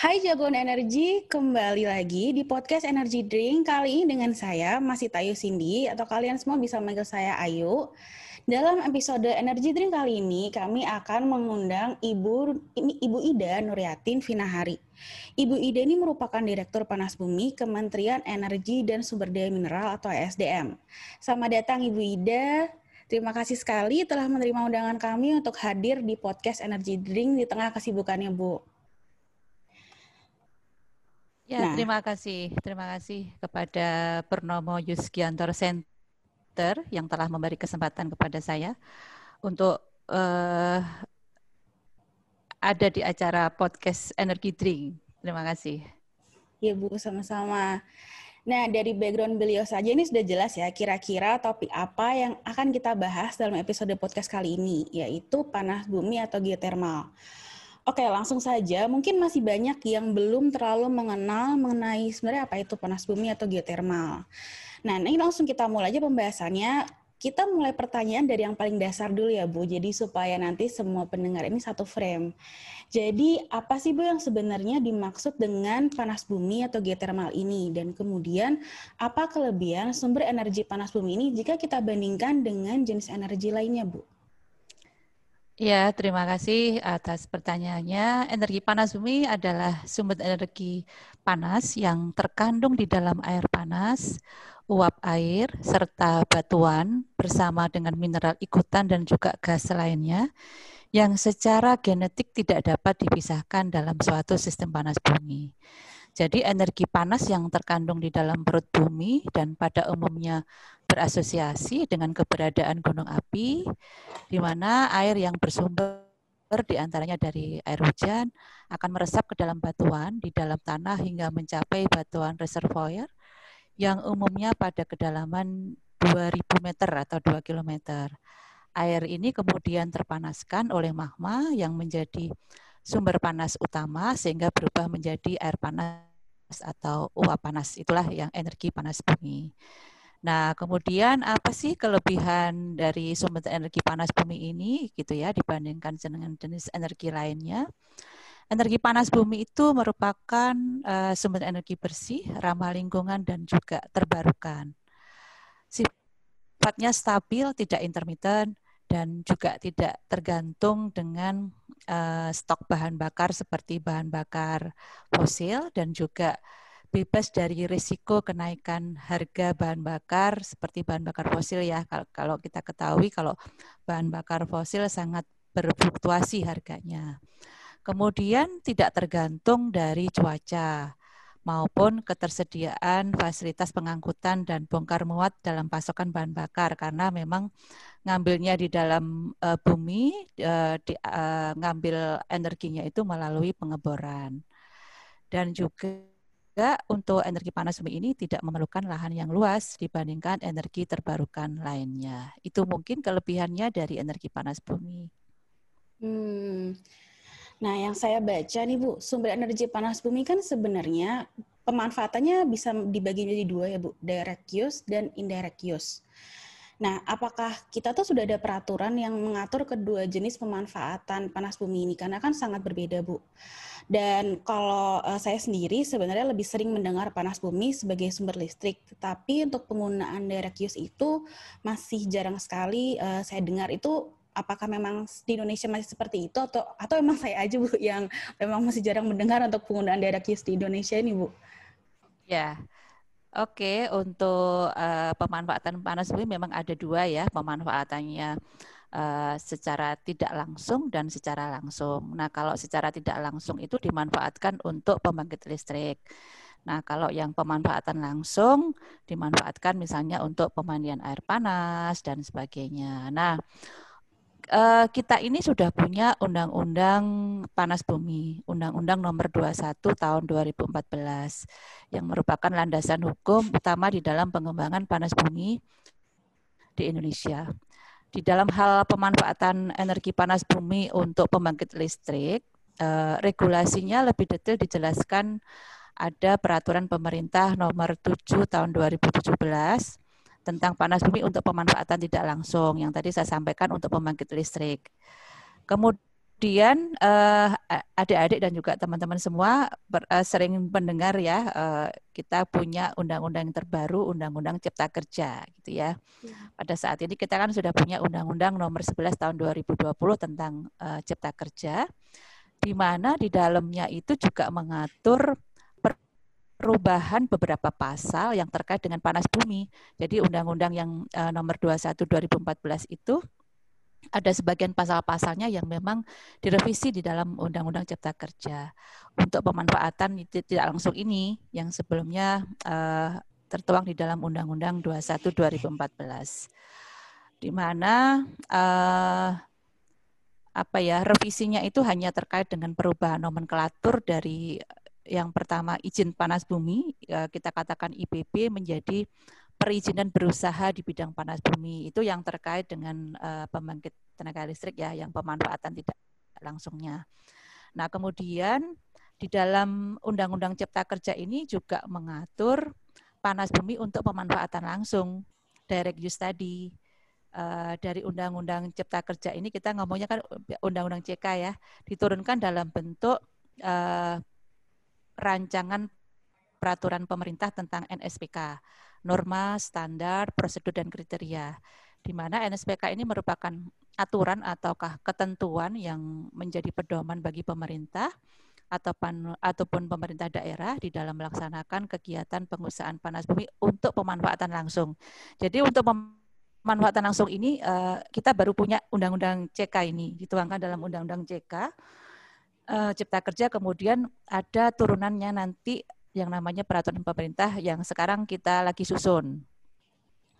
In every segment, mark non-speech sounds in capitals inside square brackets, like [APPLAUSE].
Hai Jagoan Energi, kembali lagi di podcast Energy Drink. Kali ini dengan saya, masih Tayu Cindy, atau kalian semua bisa manggil saya Ayu. Dalam episode Energy Drink kali ini, kami akan mengundang Ibu Ibu Ida Nuryatin Finahari. Ibu Ida ini merupakan Direktur Panas Bumi Kementerian Energi dan Sumber Daya Mineral atau ESDM. Selamat datang Ibu Ida. Terima kasih sekali telah menerima undangan kami untuk hadir di podcast Energy Drink di tengah kesibukannya, Bu. Ya, nah. terima kasih. Terima kasih kepada Purnomo Yusgiantor Center yang telah memberi kesempatan kepada saya untuk uh, ada di acara podcast Energi Drink. Terima kasih. Ya, Bu, sama-sama. Nah, dari background beliau saja ini sudah jelas ya kira-kira topik apa yang akan kita bahas dalam episode podcast kali ini, yaitu panas bumi atau geotermal. Oke, langsung saja. Mungkin masih banyak yang belum terlalu mengenal mengenai sebenarnya apa itu panas bumi atau geotermal. Nah, ini langsung kita mulai aja pembahasannya. Kita mulai pertanyaan dari yang paling dasar dulu ya, Bu. Jadi supaya nanti semua pendengar ini satu frame. Jadi, apa sih Bu yang sebenarnya dimaksud dengan panas bumi atau geotermal ini? Dan kemudian, apa kelebihan sumber energi panas bumi ini jika kita bandingkan dengan jenis energi lainnya, Bu? Ya, terima kasih atas pertanyaannya. Energi panas bumi adalah sumber energi panas yang terkandung di dalam air panas, uap air, serta batuan bersama dengan mineral ikutan dan juga gas lainnya yang secara genetik tidak dapat dipisahkan dalam suatu sistem panas bumi. Jadi energi panas yang terkandung di dalam perut bumi dan pada umumnya berasosiasi dengan keberadaan gunung api, di mana air yang bersumber di antaranya dari air hujan akan meresap ke dalam batuan di dalam tanah hingga mencapai batuan reservoir yang umumnya pada kedalaman 2000 meter atau 2 km. Air ini kemudian terpanaskan oleh magma yang menjadi sumber panas utama sehingga berubah menjadi air panas atau uap panas. Itulah yang energi panas bumi. Nah, kemudian apa sih kelebihan dari sumber energi panas bumi ini gitu ya dibandingkan dengan jenis energi lainnya? Energi panas bumi itu merupakan uh, sumber energi bersih, ramah lingkungan dan juga terbarukan. Sifatnya stabil, tidak intermittent, dan juga tidak tergantung dengan uh, stok bahan bakar seperti bahan bakar fosil dan juga bebas dari risiko kenaikan harga bahan bakar seperti bahan bakar fosil ya kalau kita ketahui kalau bahan bakar fosil sangat berfluktuasi harganya. Kemudian tidak tergantung dari cuaca maupun ketersediaan fasilitas pengangkutan dan bongkar muat dalam pasokan bahan bakar karena memang ngambilnya di dalam uh, bumi uh, di, uh, ngambil energinya itu melalui pengeboran dan juga untuk energi panas bumi ini tidak memerlukan lahan yang luas dibandingkan energi terbarukan lainnya. Itu mungkin kelebihannya dari energi panas bumi. Hmm. Nah, yang saya baca nih Bu, sumber energi panas bumi kan sebenarnya pemanfaatannya bisa dibagi menjadi dua ya Bu, direct use dan indirect use. Nah, apakah kita tuh sudah ada peraturan yang mengatur kedua jenis pemanfaatan panas bumi ini? Karena kan sangat berbeda, Bu. Dan kalau uh, saya sendiri sebenarnya lebih sering mendengar panas bumi sebagai sumber listrik, tapi untuk penggunaan direct use itu masih jarang sekali uh, saya dengar itu apakah memang di Indonesia masih seperti itu atau atau memang saya aja Bu yang memang masih jarang mendengar untuk penggunaan direct use di Indonesia ini Bu? Ya. Oke, untuk uh, pemanfaatan panas bumi memang ada dua ya pemanfaatannya uh, secara tidak langsung dan secara langsung. Nah, kalau secara tidak langsung itu dimanfaatkan untuk pembangkit listrik. Nah, kalau yang pemanfaatan langsung dimanfaatkan misalnya untuk pemandian air panas dan sebagainya. Nah, uh, kita ini sudah punya undang-undang panas bumi, Undang-Undang Nomor 21 Tahun 2014 yang merupakan landasan hukum utama di dalam pengembangan panas bumi di Indonesia. Di dalam hal pemanfaatan energi panas bumi untuk pembangkit listrik, uh, regulasinya lebih detail dijelaskan ada peraturan pemerintah nomor 7 tahun 2017 tentang panas bumi untuk pemanfaatan tidak langsung yang tadi saya sampaikan untuk pembangkit listrik. Kemudian uh, adik-adik dan juga teman-teman semua ber, uh, sering mendengar ya uh, kita punya undang-undang yang terbaru Undang-Undang Cipta Kerja gitu ya. ya. Pada saat ini kita kan sudah punya Undang-Undang Nomor 11 Tahun 2020 tentang Cipta Kerja di mana di dalamnya itu juga mengatur perubahan beberapa pasal yang terkait dengan panas bumi. Jadi undang-undang yang uh, nomor 21 2014 itu ada sebagian pasal-pasalnya yang memang direvisi di dalam Undang-Undang Cipta Kerja untuk pemanfaatan tidak langsung ini yang sebelumnya uh, tertuang di dalam Undang-Undang 21 2014 di mana uh, apa ya revisinya itu hanya terkait dengan perubahan nomenklatur dari yang pertama izin panas bumi kita katakan IPB menjadi perizinan berusaha di bidang panas bumi itu yang terkait dengan uh, pembangkit tenaga listrik ya yang pemanfaatan tidak langsungnya. Nah, kemudian di dalam Undang-Undang Cipta Kerja ini juga mengatur panas bumi untuk pemanfaatan langsung direct use tadi. Uh, dari Undang-Undang Cipta Kerja ini kita ngomongnya kan Undang-Undang CK ya, diturunkan dalam bentuk uh, rancangan peraturan pemerintah tentang NSPK norma, standar, prosedur, dan kriteria. Di mana NSPK ini merupakan aturan ataukah ketentuan yang menjadi pedoman bagi pemerintah ataupun, ataupun pemerintah daerah di dalam melaksanakan kegiatan pengusahaan panas bumi untuk pemanfaatan langsung. Jadi untuk pemanfaatan langsung ini uh, kita baru punya undang-undang CK ini dituangkan dalam undang-undang CK uh, Cipta Kerja kemudian ada turunannya nanti yang namanya peraturan pemerintah yang sekarang kita lagi susun.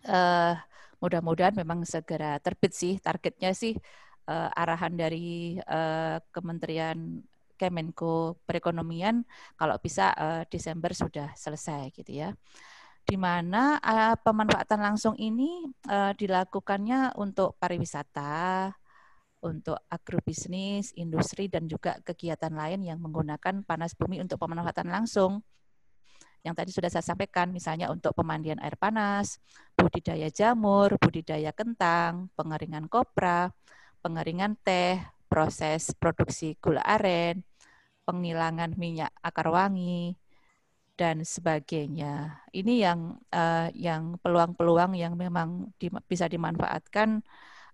Uh, mudah-mudahan memang segera terbit sih targetnya sih uh, arahan dari uh, Kementerian Kemenko Perekonomian kalau bisa uh, Desember sudah selesai gitu ya. Di mana uh, pemanfaatan langsung ini uh, dilakukannya untuk pariwisata, untuk agrobisnis, industri dan juga kegiatan lain yang menggunakan panas bumi untuk pemanfaatan langsung yang tadi sudah saya sampaikan, misalnya untuk pemandian air panas, budidaya jamur, budidaya kentang, pengeringan kopra, pengeringan teh, proses produksi gula aren, penghilangan minyak akar wangi, dan sebagainya. Ini yang uh, yang peluang-peluang yang memang di, bisa dimanfaatkan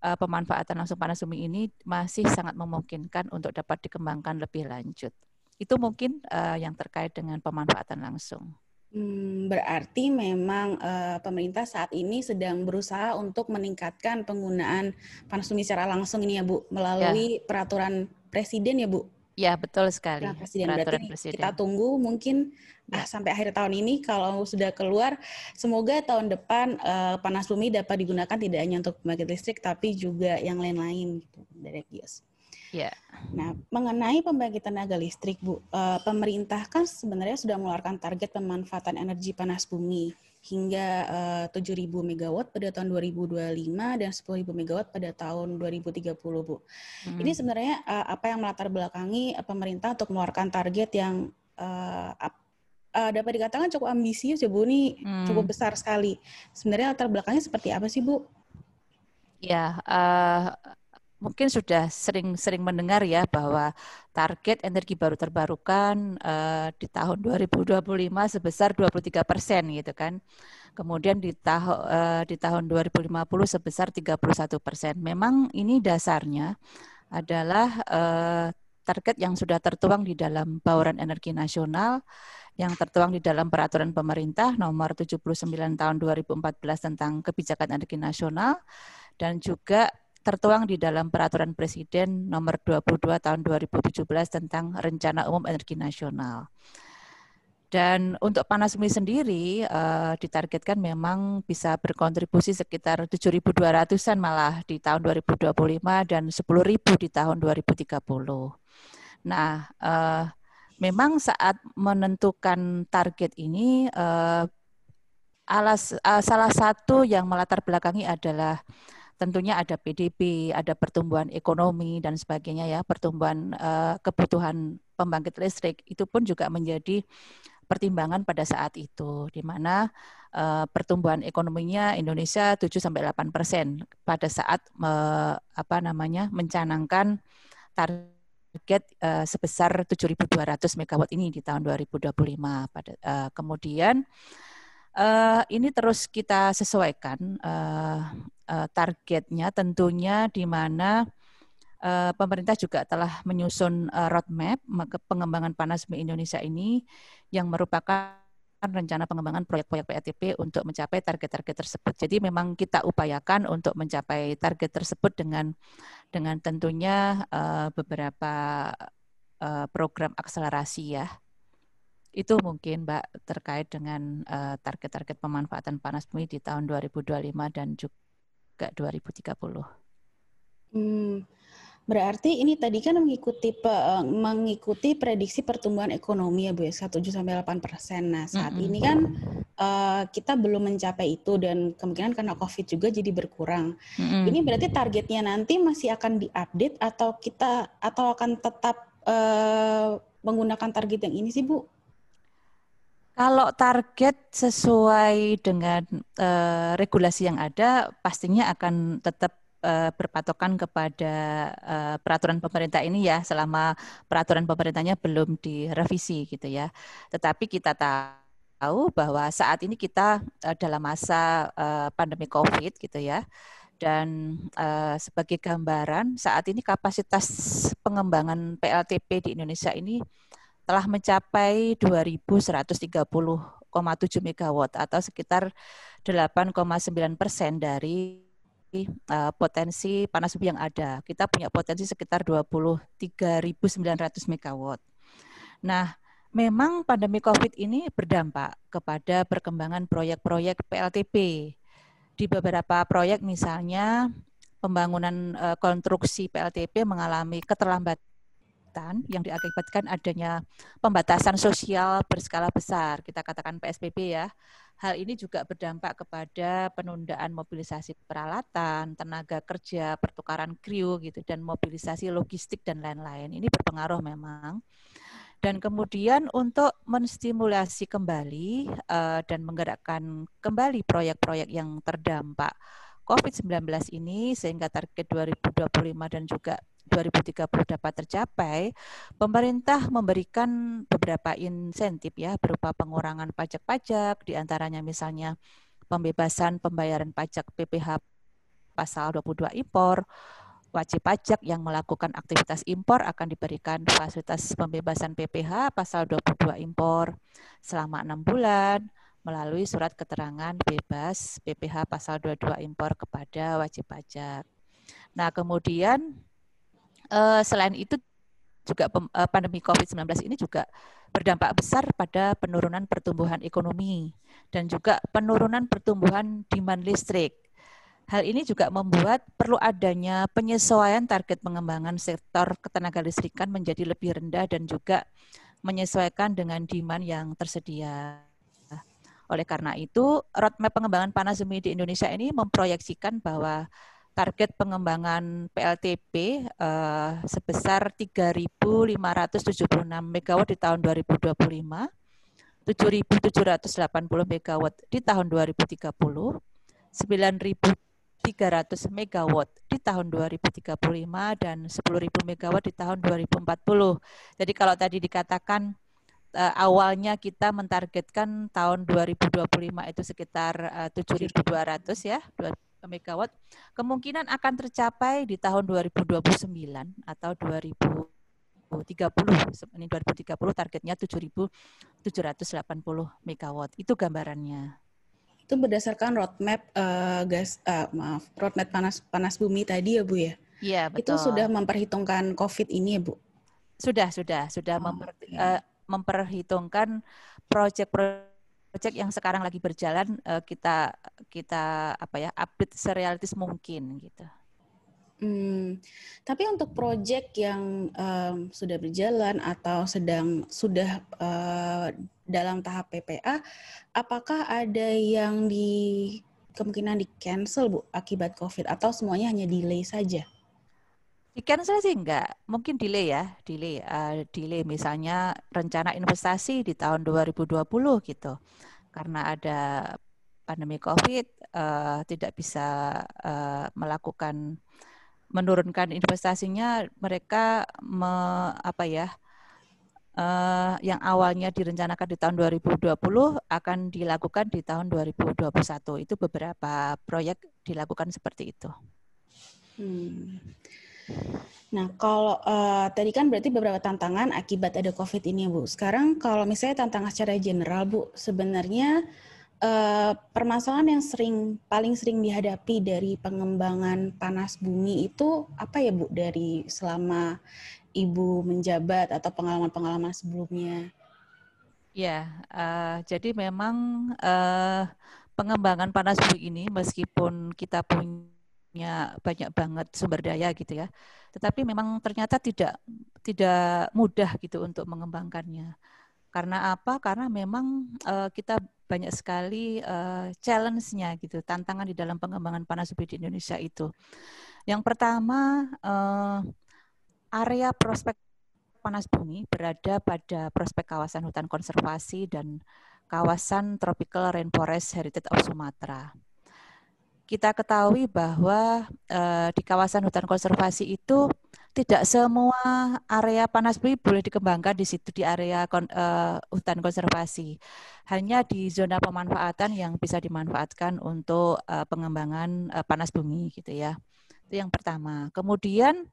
uh, pemanfaatan langsung panas bumi ini masih sangat memungkinkan untuk dapat dikembangkan lebih lanjut. Itu mungkin uh, yang terkait dengan pemanfaatan langsung. Hmm, berarti memang uh, pemerintah saat ini sedang berusaha untuk meningkatkan penggunaan panas bumi secara langsung ini ya Bu, melalui ya. peraturan presiden ya Bu? Ya betul sekali. Nah, presiden peraturan berarti presiden. kita tunggu mungkin ya. ah, sampai akhir tahun ini kalau sudah keluar, semoga tahun depan uh, panas bumi dapat digunakan tidak hanya untuk pembangkit listrik tapi juga yang lain-lain gitu dari Gios. Ya. Nah, mengenai pembangkit tenaga listrik, Bu, uh, pemerintah kan sebenarnya sudah mengeluarkan target pemanfaatan energi panas bumi hingga uh, 7.000 megawatt pada tahun 2025 dan 10.000 megawatt pada tahun 2030, Bu. Hmm. Ini sebenarnya uh, apa yang melatar belakangi uh, pemerintah untuk mengeluarkan target yang uh, uh, dapat dikatakan cukup ambisius ya, Bu. Ini hmm. cukup besar sekali. Sebenarnya latar belakangnya seperti apa sih, Bu? Ya, uh, mungkin sudah sering-sering mendengar ya bahwa target energi baru terbarukan uh, di tahun 2025 sebesar 23 persen gitu kan. Kemudian di, tahun uh, di tahun 2050 sebesar 31 persen. Memang ini dasarnya adalah uh, target yang sudah tertuang di dalam Bauran Energi Nasional yang tertuang di dalam peraturan pemerintah nomor 79 tahun 2014 tentang kebijakan energi nasional dan juga tertuang di dalam Peraturan Presiden Nomor 22 Tahun 2017 tentang Rencana Umum Energi Nasional. Dan untuk panas bumi sendiri uh, ditargetkan memang bisa berkontribusi sekitar 7.200-an malah di tahun 2025 dan 10.000 di tahun 2030. Nah, uh, memang saat menentukan target ini uh, alas uh, salah satu yang melatar belakangi adalah tentunya ada PDB, ada pertumbuhan ekonomi dan sebagainya ya, pertumbuhan uh, kebutuhan pembangkit listrik itu pun juga menjadi pertimbangan pada saat itu, di mana uh, pertumbuhan ekonominya Indonesia 7 sampai 8 persen pada saat uh, apa namanya mencanangkan target uh, sebesar 7.200 megawatt ini di tahun 2025. Pada uh, kemudian uh, ini terus kita sesuaikan uh, uh, targetnya tentunya di mana uh, pemerintah juga telah menyusun uh, roadmap pengembangan panas bumi Indonesia ini yang merupakan rencana pengembangan proyek-proyek PATP untuk mencapai target-target tersebut. Jadi memang kita upayakan untuk mencapai target tersebut dengan dengan tentunya beberapa program akselerasi ya. Itu mungkin Mbak terkait dengan target-target uh, pemanfaatan panas bumi di tahun 2025 dan juga 2030. Hmm. Berarti ini tadi kan mengikuti pe, eh, mengikuti prediksi pertumbuhan ekonomi ya Bu ya 7 sampai 8 persen. Nah saat mm -hmm. ini kan uh, kita belum mencapai itu dan kemungkinan karena COVID juga jadi berkurang. Mm -hmm. Ini berarti targetnya nanti masih akan diupdate atau kita atau akan tetap uh, menggunakan target yang ini sih Bu? Kalau target sesuai dengan uh, regulasi yang ada, pastinya akan tetap uh, berpatokan kepada uh, peraturan pemerintah ini ya selama peraturan pemerintahnya belum direvisi gitu ya. Tetapi kita tahu bahwa saat ini kita dalam masa pandemi Covid gitu ya. Dan sebagai gambaran saat ini kapasitas pengembangan PLTP di Indonesia ini telah mencapai 2.130,7 megawatt atau sekitar 8,9 persen dari uh, potensi panas bumi yang ada. Kita punya potensi sekitar 23.900 megawatt. Nah, memang pandemi COVID ini berdampak kepada perkembangan proyek-proyek PLTP. Di beberapa proyek misalnya pembangunan uh, konstruksi PLTP mengalami keterlambatan yang diakibatkan adanya pembatasan sosial berskala besar, kita katakan PSBB ya. Hal ini juga berdampak kepada penundaan mobilisasi peralatan, tenaga kerja, pertukaran kru gitu dan mobilisasi logistik dan lain-lain. Ini berpengaruh memang. Dan kemudian untuk menstimulasi kembali uh, dan menggerakkan kembali proyek-proyek yang terdampak COVID-19 ini sehingga target 2025 dan juga 2030 dapat tercapai, pemerintah memberikan beberapa insentif ya berupa pengurangan pajak-pajak, di antaranya misalnya pembebasan pembayaran pajak PPh pasal 22 impor, wajib pajak yang melakukan aktivitas impor akan diberikan fasilitas pembebasan PPh pasal 22 impor selama enam bulan melalui surat keterangan bebas PPh pasal 22 impor kepada wajib pajak. Nah, kemudian uh, selain itu juga uh, pandemi COVID-19 ini juga berdampak besar pada penurunan pertumbuhan ekonomi dan juga penurunan pertumbuhan demand listrik. Hal ini juga membuat perlu adanya penyesuaian target pengembangan sektor ketenaga listrikan menjadi lebih rendah dan juga menyesuaikan dengan demand yang tersedia. Oleh karena itu, roadmap pengembangan panas bumi di Indonesia ini memproyeksikan bahwa target pengembangan PLTP uh, eh, sebesar 3.576 megawatt di tahun 2025, 7.780 megawatt di tahun 2030, 9.300 megawatt di tahun 2035 dan 10.000 megawatt di tahun 2040. Jadi kalau tadi dikatakan uh, awalnya kita mentargetkan tahun 2025 itu sekitar uh, 7.200 ya, megawatt kemungkinan akan tercapai di tahun 2029 atau 2030. Ini 2030 targetnya 7.780 megawatt. Itu gambarannya. Itu berdasarkan roadmap uh, gas uh, maaf, roadmap panas panas bumi tadi ya, Bu ya? Iya, betul. Itu sudah memperhitungkan Covid ini ya, Bu? Sudah, sudah, sudah oh, memper, okay. uh, memperhitungkan proyek-proyek project yang sekarang lagi berjalan uh, kita kita apa ya update serealistis mungkin gitu. Hmm, tapi untuk proyek yang um, sudah berjalan atau sedang sudah uh, dalam tahap PPA, apakah ada yang di kemungkinan di cancel bu akibat COVID atau semuanya hanya delay saja? Di cancel sih enggak, mungkin delay ya, delay, uh, delay. Misalnya rencana investasi di tahun 2020 gitu. Karena ada pandemi COVID uh, tidak bisa uh, melakukan menurunkan investasinya. Mereka me, apa ya uh, yang awalnya direncanakan di tahun 2020 akan dilakukan di tahun 2021 itu beberapa proyek dilakukan seperti itu. Hmm. Nah, kalau uh, tadi kan berarti beberapa tantangan akibat ada COVID ini, Bu. Sekarang kalau misalnya tantangan secara general, Bu, sebenarnya uh, permasalahan yang sering paling sering dihadapi dari pengembangan panas bumi itu apa ya, Bu? Dari selama Ibu menjabat atau pengalaman-pengalaman sebelumnya? Ya, uh, jadi memang uh, pengembangan panas bumi ini meskipun kita punya punya banyak banget sumber daya gitu ya. Tetapi memang ternyata tidak tidak mudah gitu untuk mengembangkannya. Karena apa? Karena memang uh, kita banyak sekali uh, challenge-nya gitu, tantangan di dalam pengembangan panas bumi di Indonesia itu. Yang pertama uh, area prospek panas bumi berada pada prospek kawasan hutan konservasi dan kawasan tropical rainforest heritage of Sumatera kita ketahui bahwa uh, di kawasan hutan konservasi itu tidak semua area panas bumi boleh dikembangkan di situ di area kon, uh, hutan konservasi. Hanya di zona pemanfaatan yang bisa dimanfaatkan untuk uh, pengembangan uh, panas bumi gitu ya. Itu yang pertama. Kemudian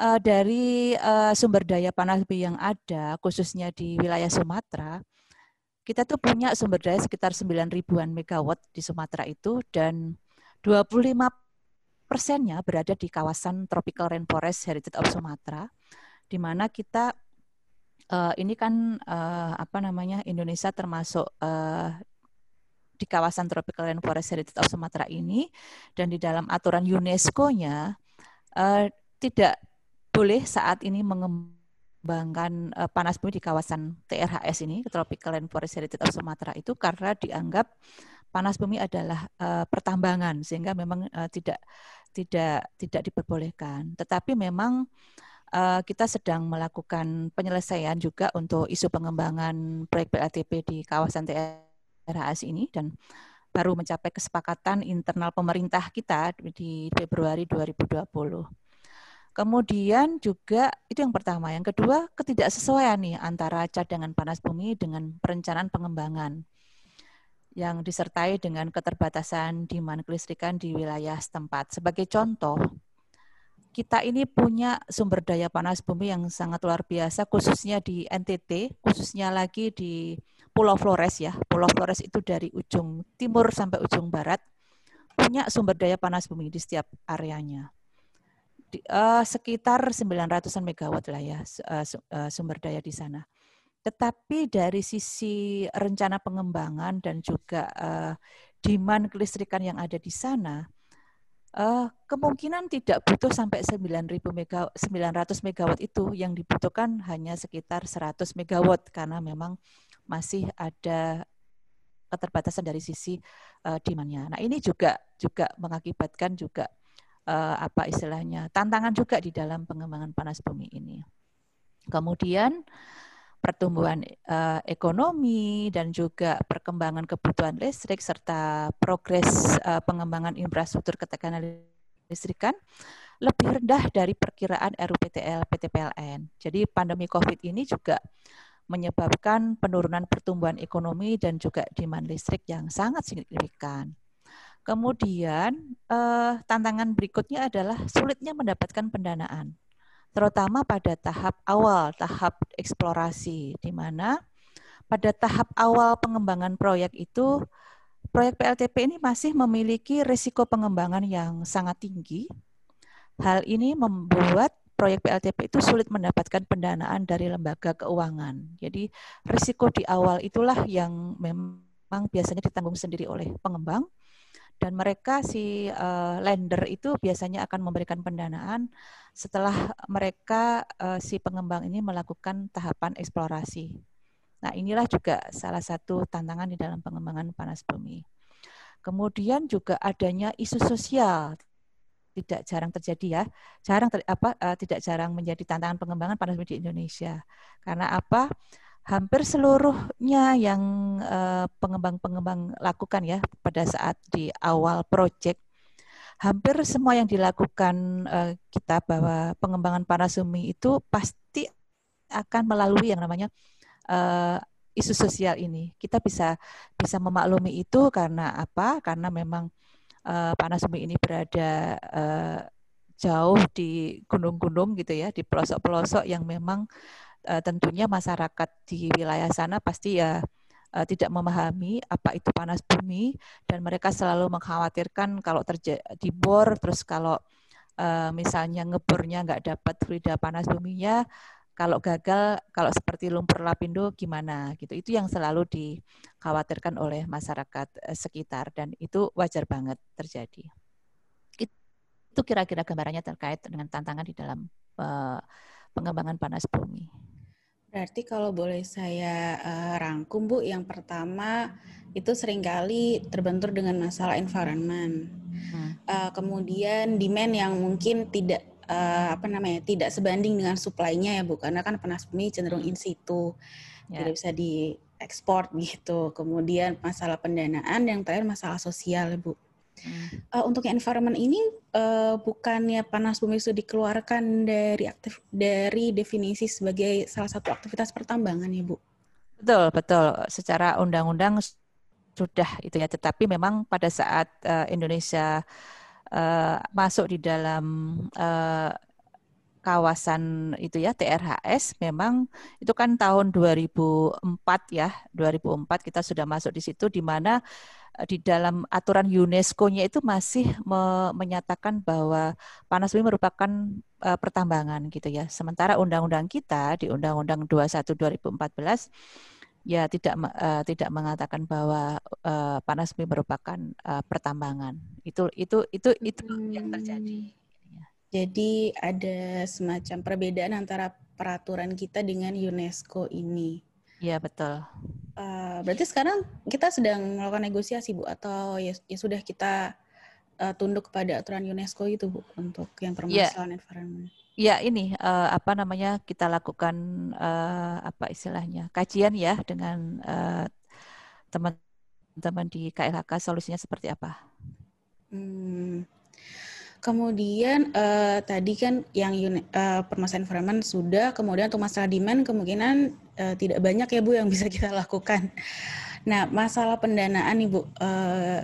dari sumber daya panas bumi yang ada khususnya di wilayah Sumatera kita tuh punya sumber daya sekitar 9 ribuan megawatt di Sumatera itu dan 25 persennya berada di kawasan Tropical Rainforest Heritage of Sumatera, di mana kita uh, ini kan uh, apa namanya Indonesia termasuk uh, di kawasan Tropical Rainforest Heritage of Sumatera ini dan di dalam aturan UNESCO-nya tidak boleh saat ini mengembangkan panas bumi di kawasan TRHS ini Tropical Rainforest Heritage of Sumatera itu karena dianggap panas bumi adalah uh, pertambangan sehingga memang uh, tidak tidak tidak diperbolehkan. Tetapi memang uh, kita sedang melakukan penyelesaian juga untuk isu pengembangan proyek PLTP di kawasan TRHS ini dan baru mencapai kesepakatan internal pemerintah kita di Februari 2020. Kemudian juga itu yang pertama, yang kedua ketidaksesuaian nih antara cadangan panas bumi dengan perencanaan pengembangan yang disertai dengan keterbatasan demand kelistrikan di wilayah setempat. Sebagai contoh, kita ini punya sumber daya panas bumi yang sangat luar biasa, khususnya di NTT, khususnya lagi di Pulau Flores ya. Pulau Flores itu dari ujung timur sampai ujung barat, punya sumber daya panas bumi di setiap areanya. Di, uh, sekitar 900-an megawatt lah ya uh, sumber daya di sana. Tetapi dari sisi rencana pengembangan dan juga uh, demand kelistrikan yang ada di sana, uh, kemungkinan tidak butuh sampai 9.000 mega, 900 megawatt itu yang dibutuhkan hanya sekitar 100 megawatt karena memang masih ada keterbatasan dari sisi uh, demandnya. Nah ini juga juga mengakibatkan juga uh, apa istilahnya tantangan juga di dalam pengembangan panas bumi ini. Kemudian pertumbuhan uh, ekonomi dan juga perkembangan kebutuhan listrik serta progres uh, pengembangan infrastruktur ketekanan listrikan lebih rendah dari perkiraan RUPTL PT PLN. Jadi pandemi Covid ini juga menyebabkan penurunan pertumbuhan ekonomi dan juga demand listrik yang sangat signifikan. Kemudian eh, tantangan berikutnya adalah sulitnya mendapatkan pendanaan terutama pada tahap awal, tahap eksplorasi, di mana pada tahap awal pengembangan proyek itu, proyek PLTP ini masih memiliki risiko pengembangan yang sangat tinggi. Hal ini membuat proyek PLTP itu sulit mendapatkan pendanaan dari lembaga keuangan. Jadi risiko di awal itulah yang memang biasanya ditanggung sendiri oleh pengembang dan mereka si uh, lender itu biasanya akan memberikan pendanaan setelah mereka uh, si pengembang ini melakukan tahapan eksplorasi. Nah, inilah juga salah satu tantangan di dalam pengembangan panas bumi. Kemudian juga adanya isu sosial tidak jarang terjadi ya, jarang ter, apa uh, tidak jarang menjadi tantangan pengembangan panas bumi di Indonesia. Karena apa? Hampir seluruhnya yang pengembang-pengembang uh, lakukan ya pada saat di awal proyek hampir semua yang dilakukan uh, kita bahwa pengembangan panas bumi itu pasti akan melalui yang namanya uh, isu sosial ini. Kita bisa bisa memaklumi itu karena apa? Karena memang panas bumi ini berada uh, jauh di gunung-gunung gitu ya, di pelosok-pelosok yang memang uh, tentunya masyarakat di wilayah sana pasti ya uh, tidak memahami apa itu panas bumi dan mereka selalu mengkhawatirkan kalau terjadi bor terus kalau uh, misalnya ngebornya nggak dapat fluida panas buminya kalau gagal kalau seperti lumpur lapindo gimana gitu itu yang selalu dikhawatirkan oleh masyarakat sekitar dan itu wajar banget terjadi itu kira-kira gambarannya terkait dengan tantangan di dalam pengembangan panas bumi. Berarti kalau boleh saya uh, rangkum Bu, yang pertama itu sering kali terbentur dengan masalah environment. Hmm. Uh, kemudian demand yang mungkin tidak uh, apa namanya tidak sebanding dengan supply-nya ya Bu, karena kan panas bumi cenderung in situ, yeah. tidak bisa diekspor [LAUGHS] gitu. Kemudian masalah pendanaan, yang terakhir masalah sosial Bu. Hmm. Uh, untuk environment ini uh, bukannya panas bumi itu dikeluarkan dari aktif dari definisi sebagai salah satu aktivitas pertambangan ya Bu? Betul betul. Secara undang-undang sudah itu ya. Tetapi memang pada saat uh, Indonesia uh, masuk di dalam uh, kawasan itu ya TRHS memang itu kan tahun 2004 ya 2004 kita sudah masuk di situ di mana di dalam aturan UNESCO-nya itu masih me menyatakan bahwa panas bumi merupakan uh, pertambangan gitu ya. Sementara undang-undang kita di Undang-Undang 21 2014 ya tidak uh, tidak mengatakan bahwa uh, panas bumi merupakan uh, pertambangan. Itu itu itu itu hmm. yang terjadi. Jadi ada semacam perbedaan antara peraturan kita dengan UNESCO ini. Iya betul. Uh, berarti sekarang kita sedang melakukan negosiasi bu atau ya, ya sudah kita uh, tunduk kepada aturan UNESCO itu bu untuk yang iya. permasalahan yeah. environment. Ya ini uh, apa namanya kita lakukan uh, apa istilahnya kajian ya dengan teman-teman di KLHK solusinya seperti apa? Hmm, Kemudian uh, tadi kan yang uh, permasalahan environment sudah, kemudian untuk masalah demand kemungkinan uh, tidak banyak ya Bu yang bisa kita lakukan. Nah, masalah pendanaan nih Bu, uh,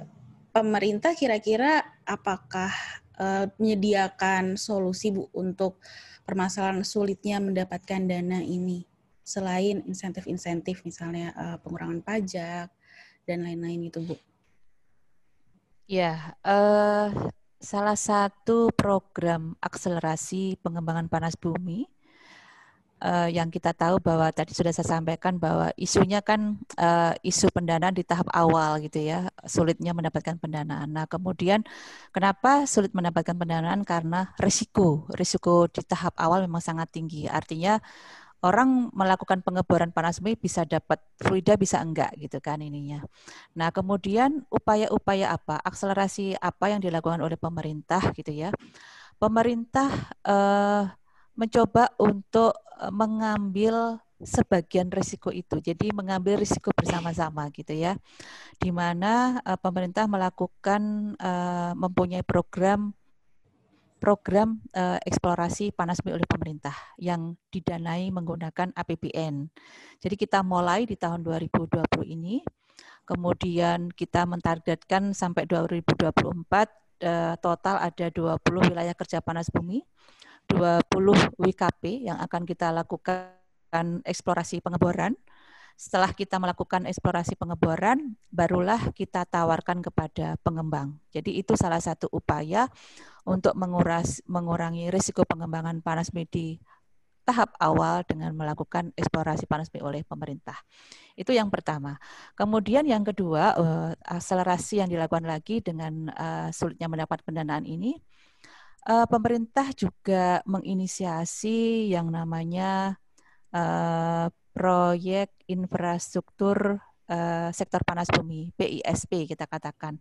pemerintah kira-kira apakah uh, menyediakan solusi Bu untuk permasalahan sulitnya mendapatkan dana ini selain insentif-insentif misalnya uh, pengurangan pajak dan lain-lain itu Bu? Ya, uh, salah satu program akselerasi pengembangan panas bumi uh, yang kita tahu bahwa tadi sudah saya sampaikan bahwa isunya kan uh, isu pendanaan di tahap awal gitu ya, sulitnya mendapatkan pendanaan. Nah, kemudian kenapa sulit mendapatkan pendanaan karena risiko, risiko di tahap awal memang sangat tinggi. Artinya orang melakukan pengeboran panas bumi bisa dapat fluida bisa enggak gitu kan ininya. Nah, kemudian upaya-upaya apa, akselerasi apa yang dilakukan oleh pemerintah gitu ya. Pemerintah eh, mencoba untuk eh, mengambil sebagian risiko itu. Jadi mengambil risiko bersama-sama gitu ya. Di mana eh, pemerintah melakukan eh, mempunyai program program uh, eksplorasi panas bumi oleh pemerintah yang didanai menggunakan APBN. Jadi kita mulai di tahun 2020 ini, kemudian kita mentargetkan sampai 2024 uh, total ada 20 wilayah kerja panas bumi, 20 WKP yang akan kita lakukan eksplorasi pengeboran, setelah kita melakukan eksplorasi pengeboran, barulah kita tawarkan kepada pengembang. Jadi itu salah satu upaya untuk menguras, mengurangi risiko pengembangan panas bumi di tahap awal dengan melakukan eksplorasi panas bumi oleh pemerintah. Itu yang pertama. Kemudian yang kedua, uh, akselerasi yang dilakukan lagi dengan uh, sulitnya mendapat pendanaan ini, uh, pemerintah juga menginisiasi yang namanya uh, proyek infrastruktur uh, sektor panas bumi PISP kita katakan.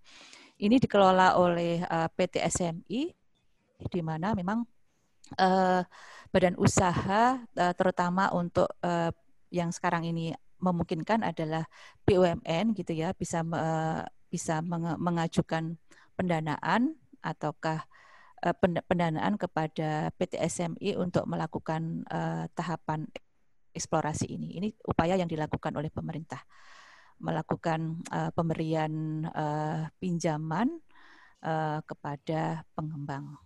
Ini dikelola oleh uh, PT SMI di mana memang uh, badan usaha uh, terutama untuk uh, yang sekarang ini memungkinkan adalah BUMN gitu ya bisa uh, bisa mengajukan pendanaan ataukah pendanaan kepada PT SMI untuk melakukan uh, tahapan eksplorasi ini. Ini upaya yang dilakukan oleh pemerintah melakukan uh, pemberian pinjaman kepada pengembang.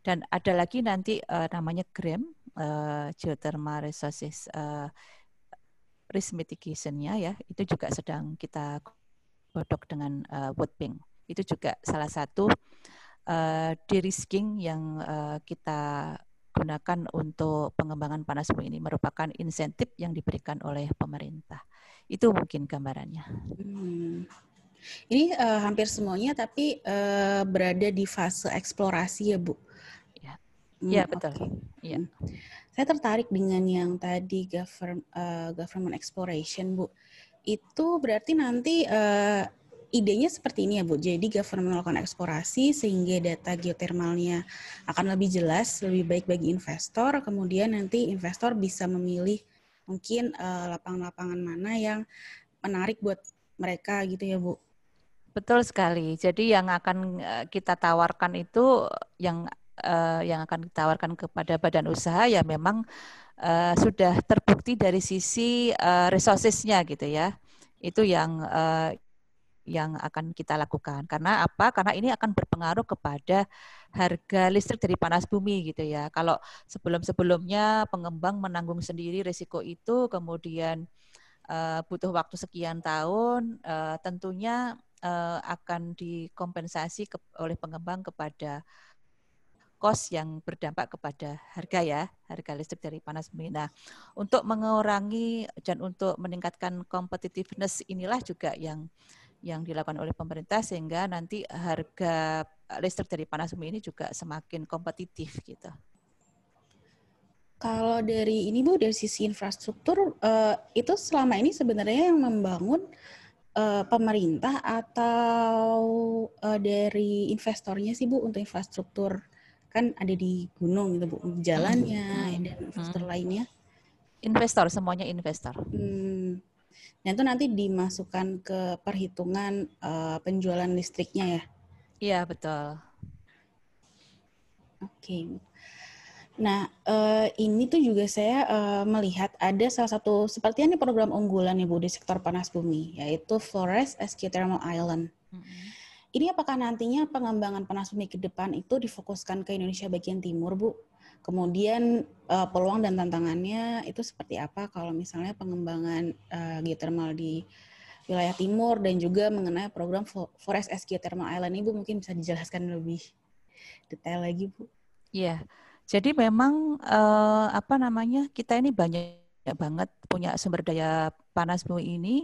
Dan ada lagi nanti namanya GREM, uh, Geothermal Resources Risk Mitigation-nya ya, itu juga sedang kita godok dengan uh, World. Itu juga salah satu uh, de-risking yang uh, kita gunakan untuk pengembangan panas bumi ini merupakan insentif yang diberikan oleh pemerintah. Itu mungkin gambarannya. Hmm. Ini uh, hampir semuanya tapi uh, berada di fase eksplorasi ya, Bu. Ya, hmm, ya betul. Okay. Ya. Hmm. Saya tertarik dengan yang tadi government, uh, government exploration, Bu. Itu berarti nanti uh, idenya seperti ini ya Bu. Jadi government melakukan eksplorasi sehingga data geotermalnya akan lebih jelas, lebih baik bagi investor. Kemudian nanti investor bisa memilih mungkin eh, lapangan-lapangan uh, mana yang menarik buat mereka gitu ya Bu. Betul sekali. Jadi yang akan eh, kita tawarkan itu yang uh, yang akan ditawarkan kepada badan usaha ya memang uh, sudah terbukti dari sisi uh, resourcesnya gitu ya. Itu yang uh, yang akan kita lakukan. Karena apa? Karena ini akan berpengaruh kepada harga listrik dari panas bumi gitu ya. Kalau sebelum-sebelumnya pengembang menanggung sendiri risiko itu, kemudian uh, butuh waktu sekian tahun, uh, tentunya uh, akan dikompensasi ke, oleh pengembang kepada kos yang berdampak kepada harga ya, harga listrik dari panas bumi. Nah, untuk mengurangi dan untuk meningkatkan competitiveness inilah juga yang yang dilakukan oleh pemerintah sehingga nanti harga listrik dari panas bumi ini juga semakin kompetitif gitu. Kalau dari ini Bu dari sisi infrastruktur uh, itu selama ini sebenarnya yang membangun uh, pemerintah atau uh, dari investornya sih Bu untuk infrastruktur kan ada di gunung gitu Bu jalannya hmm. dan infrastruktur hmm. lainnya. Investor semuanya investor. Hmm. Dan itu nanti dimasukkan ke perhitungan uh, penjualan listriknya ya? Iya, betul. Oke. Okay. Nah, uh, ini tuh juga saya uh, melihat ada salah satu, seperti ini program unggulan ya Bu di sektor panas bumi, yaitu Flores as Geothermal Island. Mm -hmm. Ini apakah nantinya pengembangan panas bumi ke depan itu difokuskan ke Indonesia bagian timur, Bu? Kemudian uh, peluang dan tantangannya itu seperti apa kalau misalnya pengembangan uh, geothermal di wilayah timur dan juga mengenai program Forest as Geothermal Island Ibu mungkin bisa dijelaskan lebih detail lagi Bu. Iya. Jadi memang uh, apa namanya kita ini banyak banget punya sumber daya panas bumi ini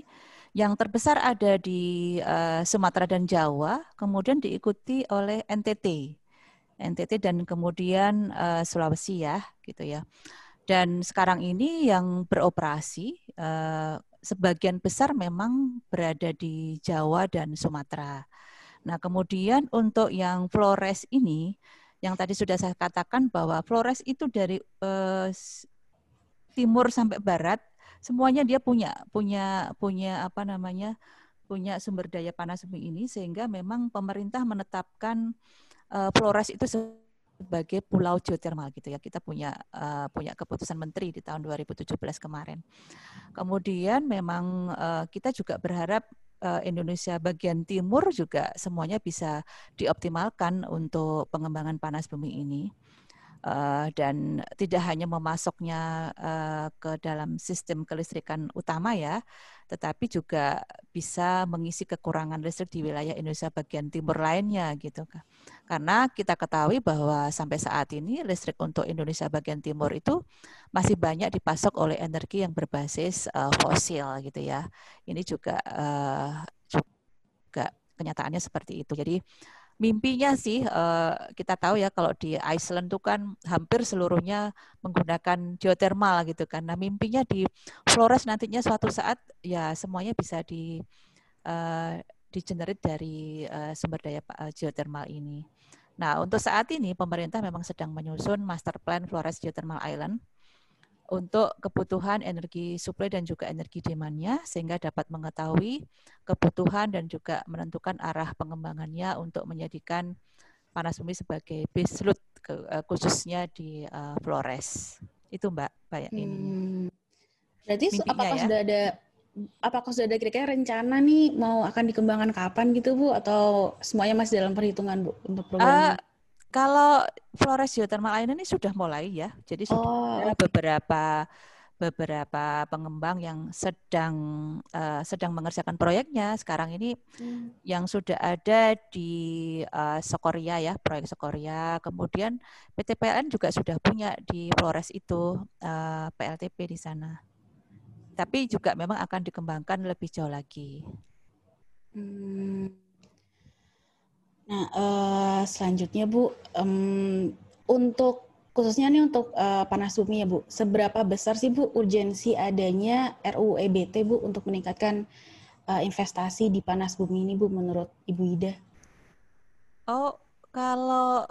yang terbesar ada di uh, Sumatera dan Jawa, kemudian diikuti oleh NTT. NTT dan kemudian uh, Sulawesi ya gitu ya. Dan sekarang ini yang beroperasi uh, sebagian besar memang berada di Jawa dan Sumatera. Nah, kemudian untuk yang Flores ini yang tadi sudah saya katakan bahwa Flores itu dari uh, timur sampai barat semuanya dia punya punya punya apa namanya punya sumber daya panas bumi ini sehingga memang pemerintah menetapkan uh, Flores itu sebagai pulau geotermal gitu ya. Kita punya uh, punya keputusan menteri di tahun 2017 kemarin. Kemudian memang uh, kita juga berharap Indonesia bagian timur juga semuanya bisa dioptimalkan untuk pengembangan panas bumi ini. Uh, dan tidak hanya memasoknya uh, ke dalam sistem kelistrikan utama ya, tetapi juga bisa mengisi kekurangan listrik di wilayah Indonesia bagian timur lainnya gitu kan. Karena kita ketahui bahwa sampai saat ini listrik untuk Indonesia bagian timur itu masih banyak dipasok oleh energi yang berbasis uh, fosil gitu ya. Ini juga uh, juga kenyataannya seperti itu. Jadi mimpinya sih uh, kita tahu ya kalau di Iceland tuh kan hampir seluruhnya menggunakan geothermal gitu kan. Nah mimpinya di Flores nantinya suatu saat ya semuanya bisa di uh, digenerate dari uh, sumber daya geothermal ini. Nah untuk saat ini pemerintah memang sedang menyusun master plan Flores Geothermal Island untuk kebutuhan energi suplai dan juga energi demandnya sehingga dapat mengetahui kebutuhan dan juga menentukan arah pengembangannya untuk menjadikan panas bumi sebagai baseload uh, khususnya di uh, Flores. Itu Mbak, Mbak hmm. ini. Berarti Mimpinya apakah ya? sudah ada apakah sudah ada kira-kira rencana nih mau akan dikembangkan kapan gitu Bu atau semuanya masih dalam perhitungan Bu untuk program? Uh, kalau Flores Geothermal Island ini sudah mulai ya. Jadi sudah oh, ada beberapa beberapa pengembang yang sedang uh, sedang mengerjakan proyeknya sekarang ini hmm. yang sudah ada di uh, Sokoria ya proyek Sokoria kemudian PT PLN juga sudah punya di Flores itu uh, PLTP di sana tapi juga memang akan dikembangkan lebih jauh lagi. Hmm. Nah uh, selanjutnya Bu um, untuk khususnya nih untuk uh, panas bumi ya Bu, seberapa besar sih Bu urgensi adanya RUU EBT Bu untuk meningkatkan uh, investasi di panas bumi ini Bu menurut Ibu Ida? Oh, kalau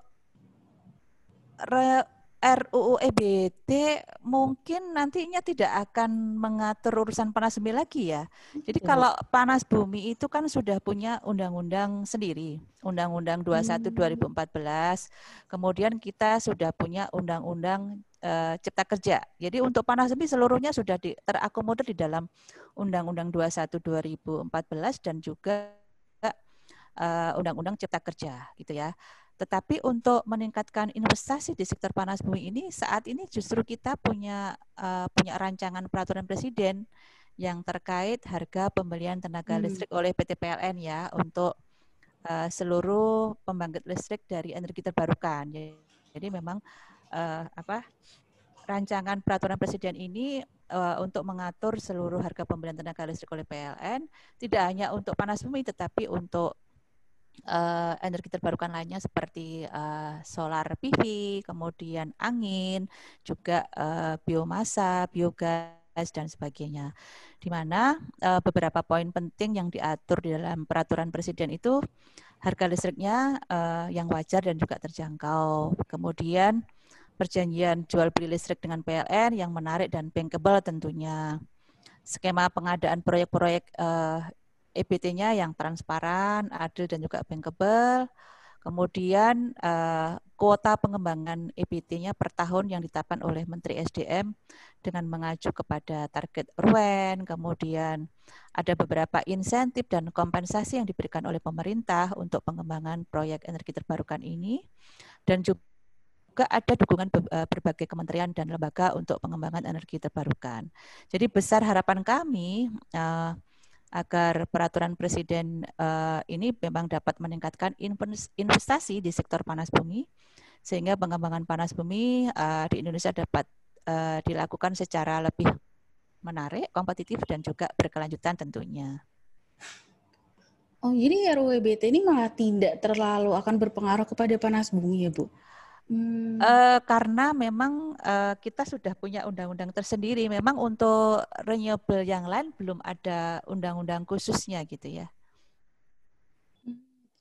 RUU EBT mungkin nantinya tidak akan mengatur urusan panas bumi lagi ya. Jadi kalau panas bumi itu kan sudah punya undang-undang sendiri, Undang-Undang 21 hmm. 2014. Kemudian kita sudah punya Undang-Undang uh, Cipta Kerja. Jadi untuk panas bumi seluruhnya sudah di, terakomodir di dalam Undang-Undang 21 2014 dan juga uh, Undang-Undang Cipta Kerja gitu ya. Tetapi untuk meningkatkan investasi di sektor panas bumi ini saat ini justru kita punya uh, punya rancangan peraturan presiden yang terkait harga pembelian tenaga hmm. listrik oleh PT PLN ya untuk uh, seluruh pembangkit listrik dari energi terbarukan. Jadi memang uh, apa rancangan peraturan presiden ini uh, untuk mengatur seluruh harga pembelian tenaga listrik oleh PLN tidak hanya untuk panas bumi tetapi untuk uh, energi terbarukan lainnya seperti uh, solar PV, kemudian angin, juga uh, biomasa, biogas dan sebagainya. Di mana uh, beberapa poin penting yang diatur di dalam peraturan presiden itu harga listriknya uh, yang wajar dan juga terjangkau. Kemudian perjanjian jual beli listrik dengan PLN yang menarik dan bankable tentunya. Skema pengadaan proyek-proyek uh, EBT-nya yang transparan, adil dan juga bankable. Kemudian uh, kuota pengembangan EBT-nya per tahun yang ditetapkan oleh Menteri SDM dengan mengacu kepada target RUEN, kemudian ada beberapa insentif dan kompensasi yang diberikan oleh pemerintah untuk pengembangan proyek energi terbarukan ini, dan juga ada dukungan eh, berbagai kementerian dan lembaga untuk pengembangan energi terbarukan. Jadi besar harapan kami uh, agar peraturan presiden uh, ini memang dapat meningkatkan investasi di sektor panas bumi sehingga pengembangan panas bumi uh, di Indonesia dapat uh, dilakukan secara lebih menarik, kompetitif dan juga berkelanjutan tentunya. Oh, jadi RUWBT ini malah tidak terlalu akan berpengaruh kepada panas bumi ya, Bu? Hmm. Uh, karena memang uh, kita sudah punya undang-undang tersendiri. Memang untuk renewable yang lain belum ada undang-undang khususnya gitu ya.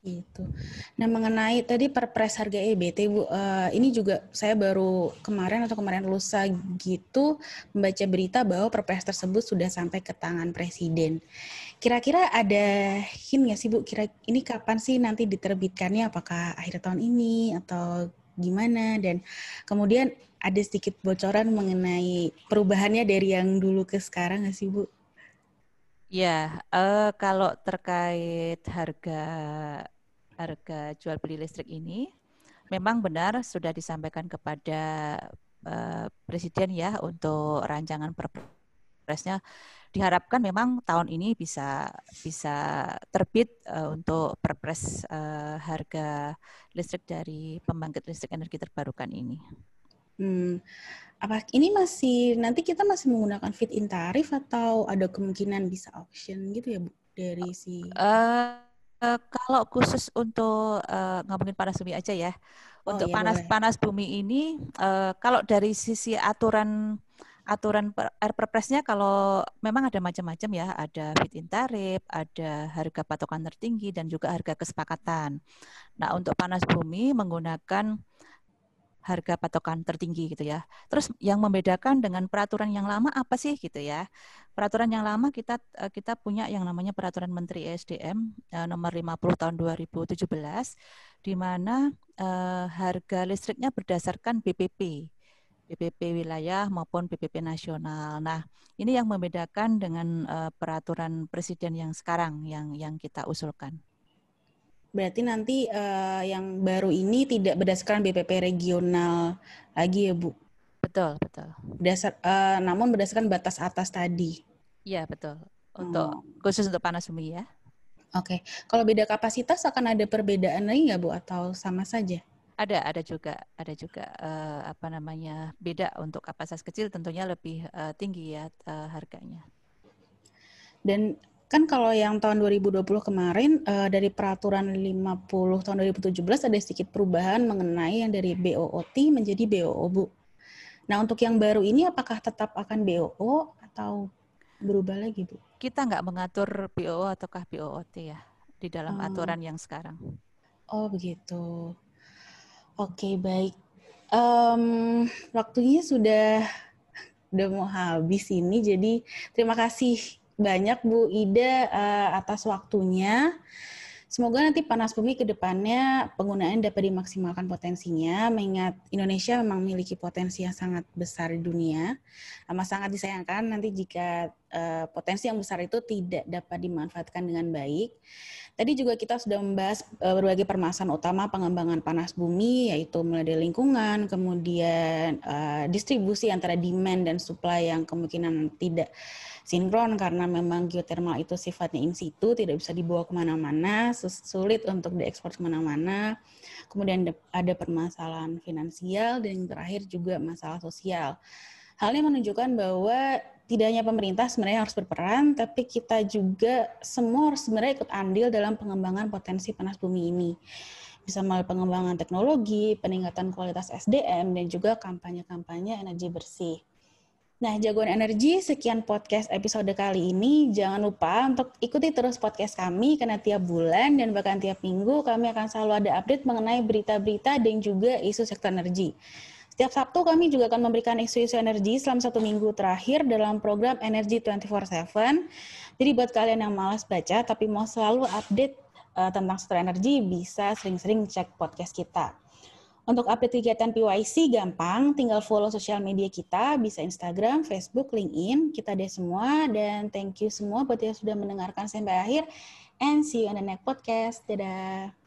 Gitu. Nah mengenai tadi perpres harga EBT Bu, uh, ini juga saya baru kemarin atau kemarin lusa gitu membaca berita bahwa perpres tersebut sudah sampai ke tangan presiden. Kira-kira ada hint nggak sih Bu? Kira ini kapan sih nanti diterbitkannya? Apakah akhir tahun ini atau gimana dan kemudian ada sedikit bocoran mengenai perubahannya dari yang dulu ke sekarang nggak sih Bu? Ya, uh, kalau terkait harga harga jual beli listrik ini, memang benar sudah disampaikan kepada uh, Presiden ya untuk rancangan perpresnya diharapkan memang tahun ini bisa bisa terbit uh, untuk perpres uh, harga listrik dari pembangkit listrik energi terbarukan ini. Hmm, apa ini masih nanti kita masih menggunakan fit in tarif atau ada kemungkinan bisa auction gitu ya bu dari si? Uh, uh, kalau khusus untuk uh, ngomongin panas bumi aja ya, oh, untuk iya, panas boleh. panas bumi ini uh, kalau dari sisi aturan aturan air perpresnya kalau memang ada macam-macam ya, ada fit in tarif, ada harga patokan tertinggi dan juga harga kesepakatan. Nah, untuk panas bumi menggunakan harga patokan tertinggi gitu ya. Terus yang membedakan dengan peraturan yang lama apa sih gitu ya? Peraturan yang lama kita eh, kita punya yang namanya Peraturan Menteri ESDM eh, nomor 50 tahun 2017 di mana eh, harga listriknya berdasarkan BPP. BPP wilayah maupun BPP nasional. Nah, ini yang membedakan dengan uh, peraturan presiden yang sekarang yang yang kita usulkan. Berarti nanti uh, yang baru ini tidak berdasarkan BPP regional lagi ya, Bu? Betul, betul. Berdasar, uh, namun berdasarkan batas atas tadi. Iya, betul. Untuk hmm. khusus untuk panas bumi ya. Oke. Okay. Kalau beda kapasitas akan ada perbedaan lagi nggak, Bu? Atau sama saja? Ada, ada juga, ada juga uh, apa namanya beda untuk kapasitas kecil tentunya lebih uh, tinggi ya uh, harganya. Dan Kan kalau yang tahun 2020 kemarin uh, dari peraturan 50 tahun 2017 ada sedikit perubahan mengenai yang dari BOOT menjadi BOO, Bu. Nah, untuk yang baru ini apakah tetap akan BOO atau berubah lagi, Bu? Kita nggak mengatur BOO ataukah BOOT ya di dalam oh. aturan yang sekarang. Oh, begitu. Oke, baik. Um, waktunya sudah udah mau habis ini, jadi terima kasih banyak Bu Ida uh, atas waktunya. Semoga nanti panas bumi ke depannya penggunaan dapat dimaksimalkan potensinya, mengingat Indonesia memang memiliki potensi yang sangat besar di dunia. Amat sangat disayangkan nanti jika uh, potensi yang besar itu tidak dapat dimanfaatkan dengan baik. Tadi juga kita sudah membahas uh, berbagai permasalahan utama pengembangan panas bumi, yaitu mulai dari lingkungan, kemudian uh, distribusi antara demand dan supply yang kemungkinan tidak sinkron karena memang geothermal itu sifatnya in situ, tidak bisa dibawa ke mana-mana, sulit untuk diekspor ke mana-mana. Kemudian ada permasalahan finansial dan yang terakhir juga masalah sosial. Hal ini menunjukkan bahwa tidak hanya pemerintah sebenarnya harus berperan, tapi kita juga semua harus sebenarnya ikut andil dalam pengembangan potensi panas bumi ini bisa melalui pengembangan teknologi, peningkatan kualitas SDM, dan juga kampanye-kampanye energi bersih. Nah, Jagoan Energi, sekian podcast episode kali ini. Jangan lupa untuk ikuti terus podcast kami karena tiap bulan dan bahkan tiap minggu kami akan selalu ada update mengenai berita-berita dan juga isu sektor energi. Setiap Sabtu kami juga akan memberikan isu-isu energi selama satu minggu terakhir dalam program Energi 24/7. Jadi buat kalian yang malas baca tapi mau selalu update uh, tentang sektor energi bisa sering-sering cek podcast kita. Untuk update kegiatan PYC gampang, tinggal follow sosial media kita, bisa Instagram, Facebook, LinkedIn, kita deh semua. Dan thank you semua buat yang sudah mendengarkan sampai akhir. And see you on the next podcast. Dadah.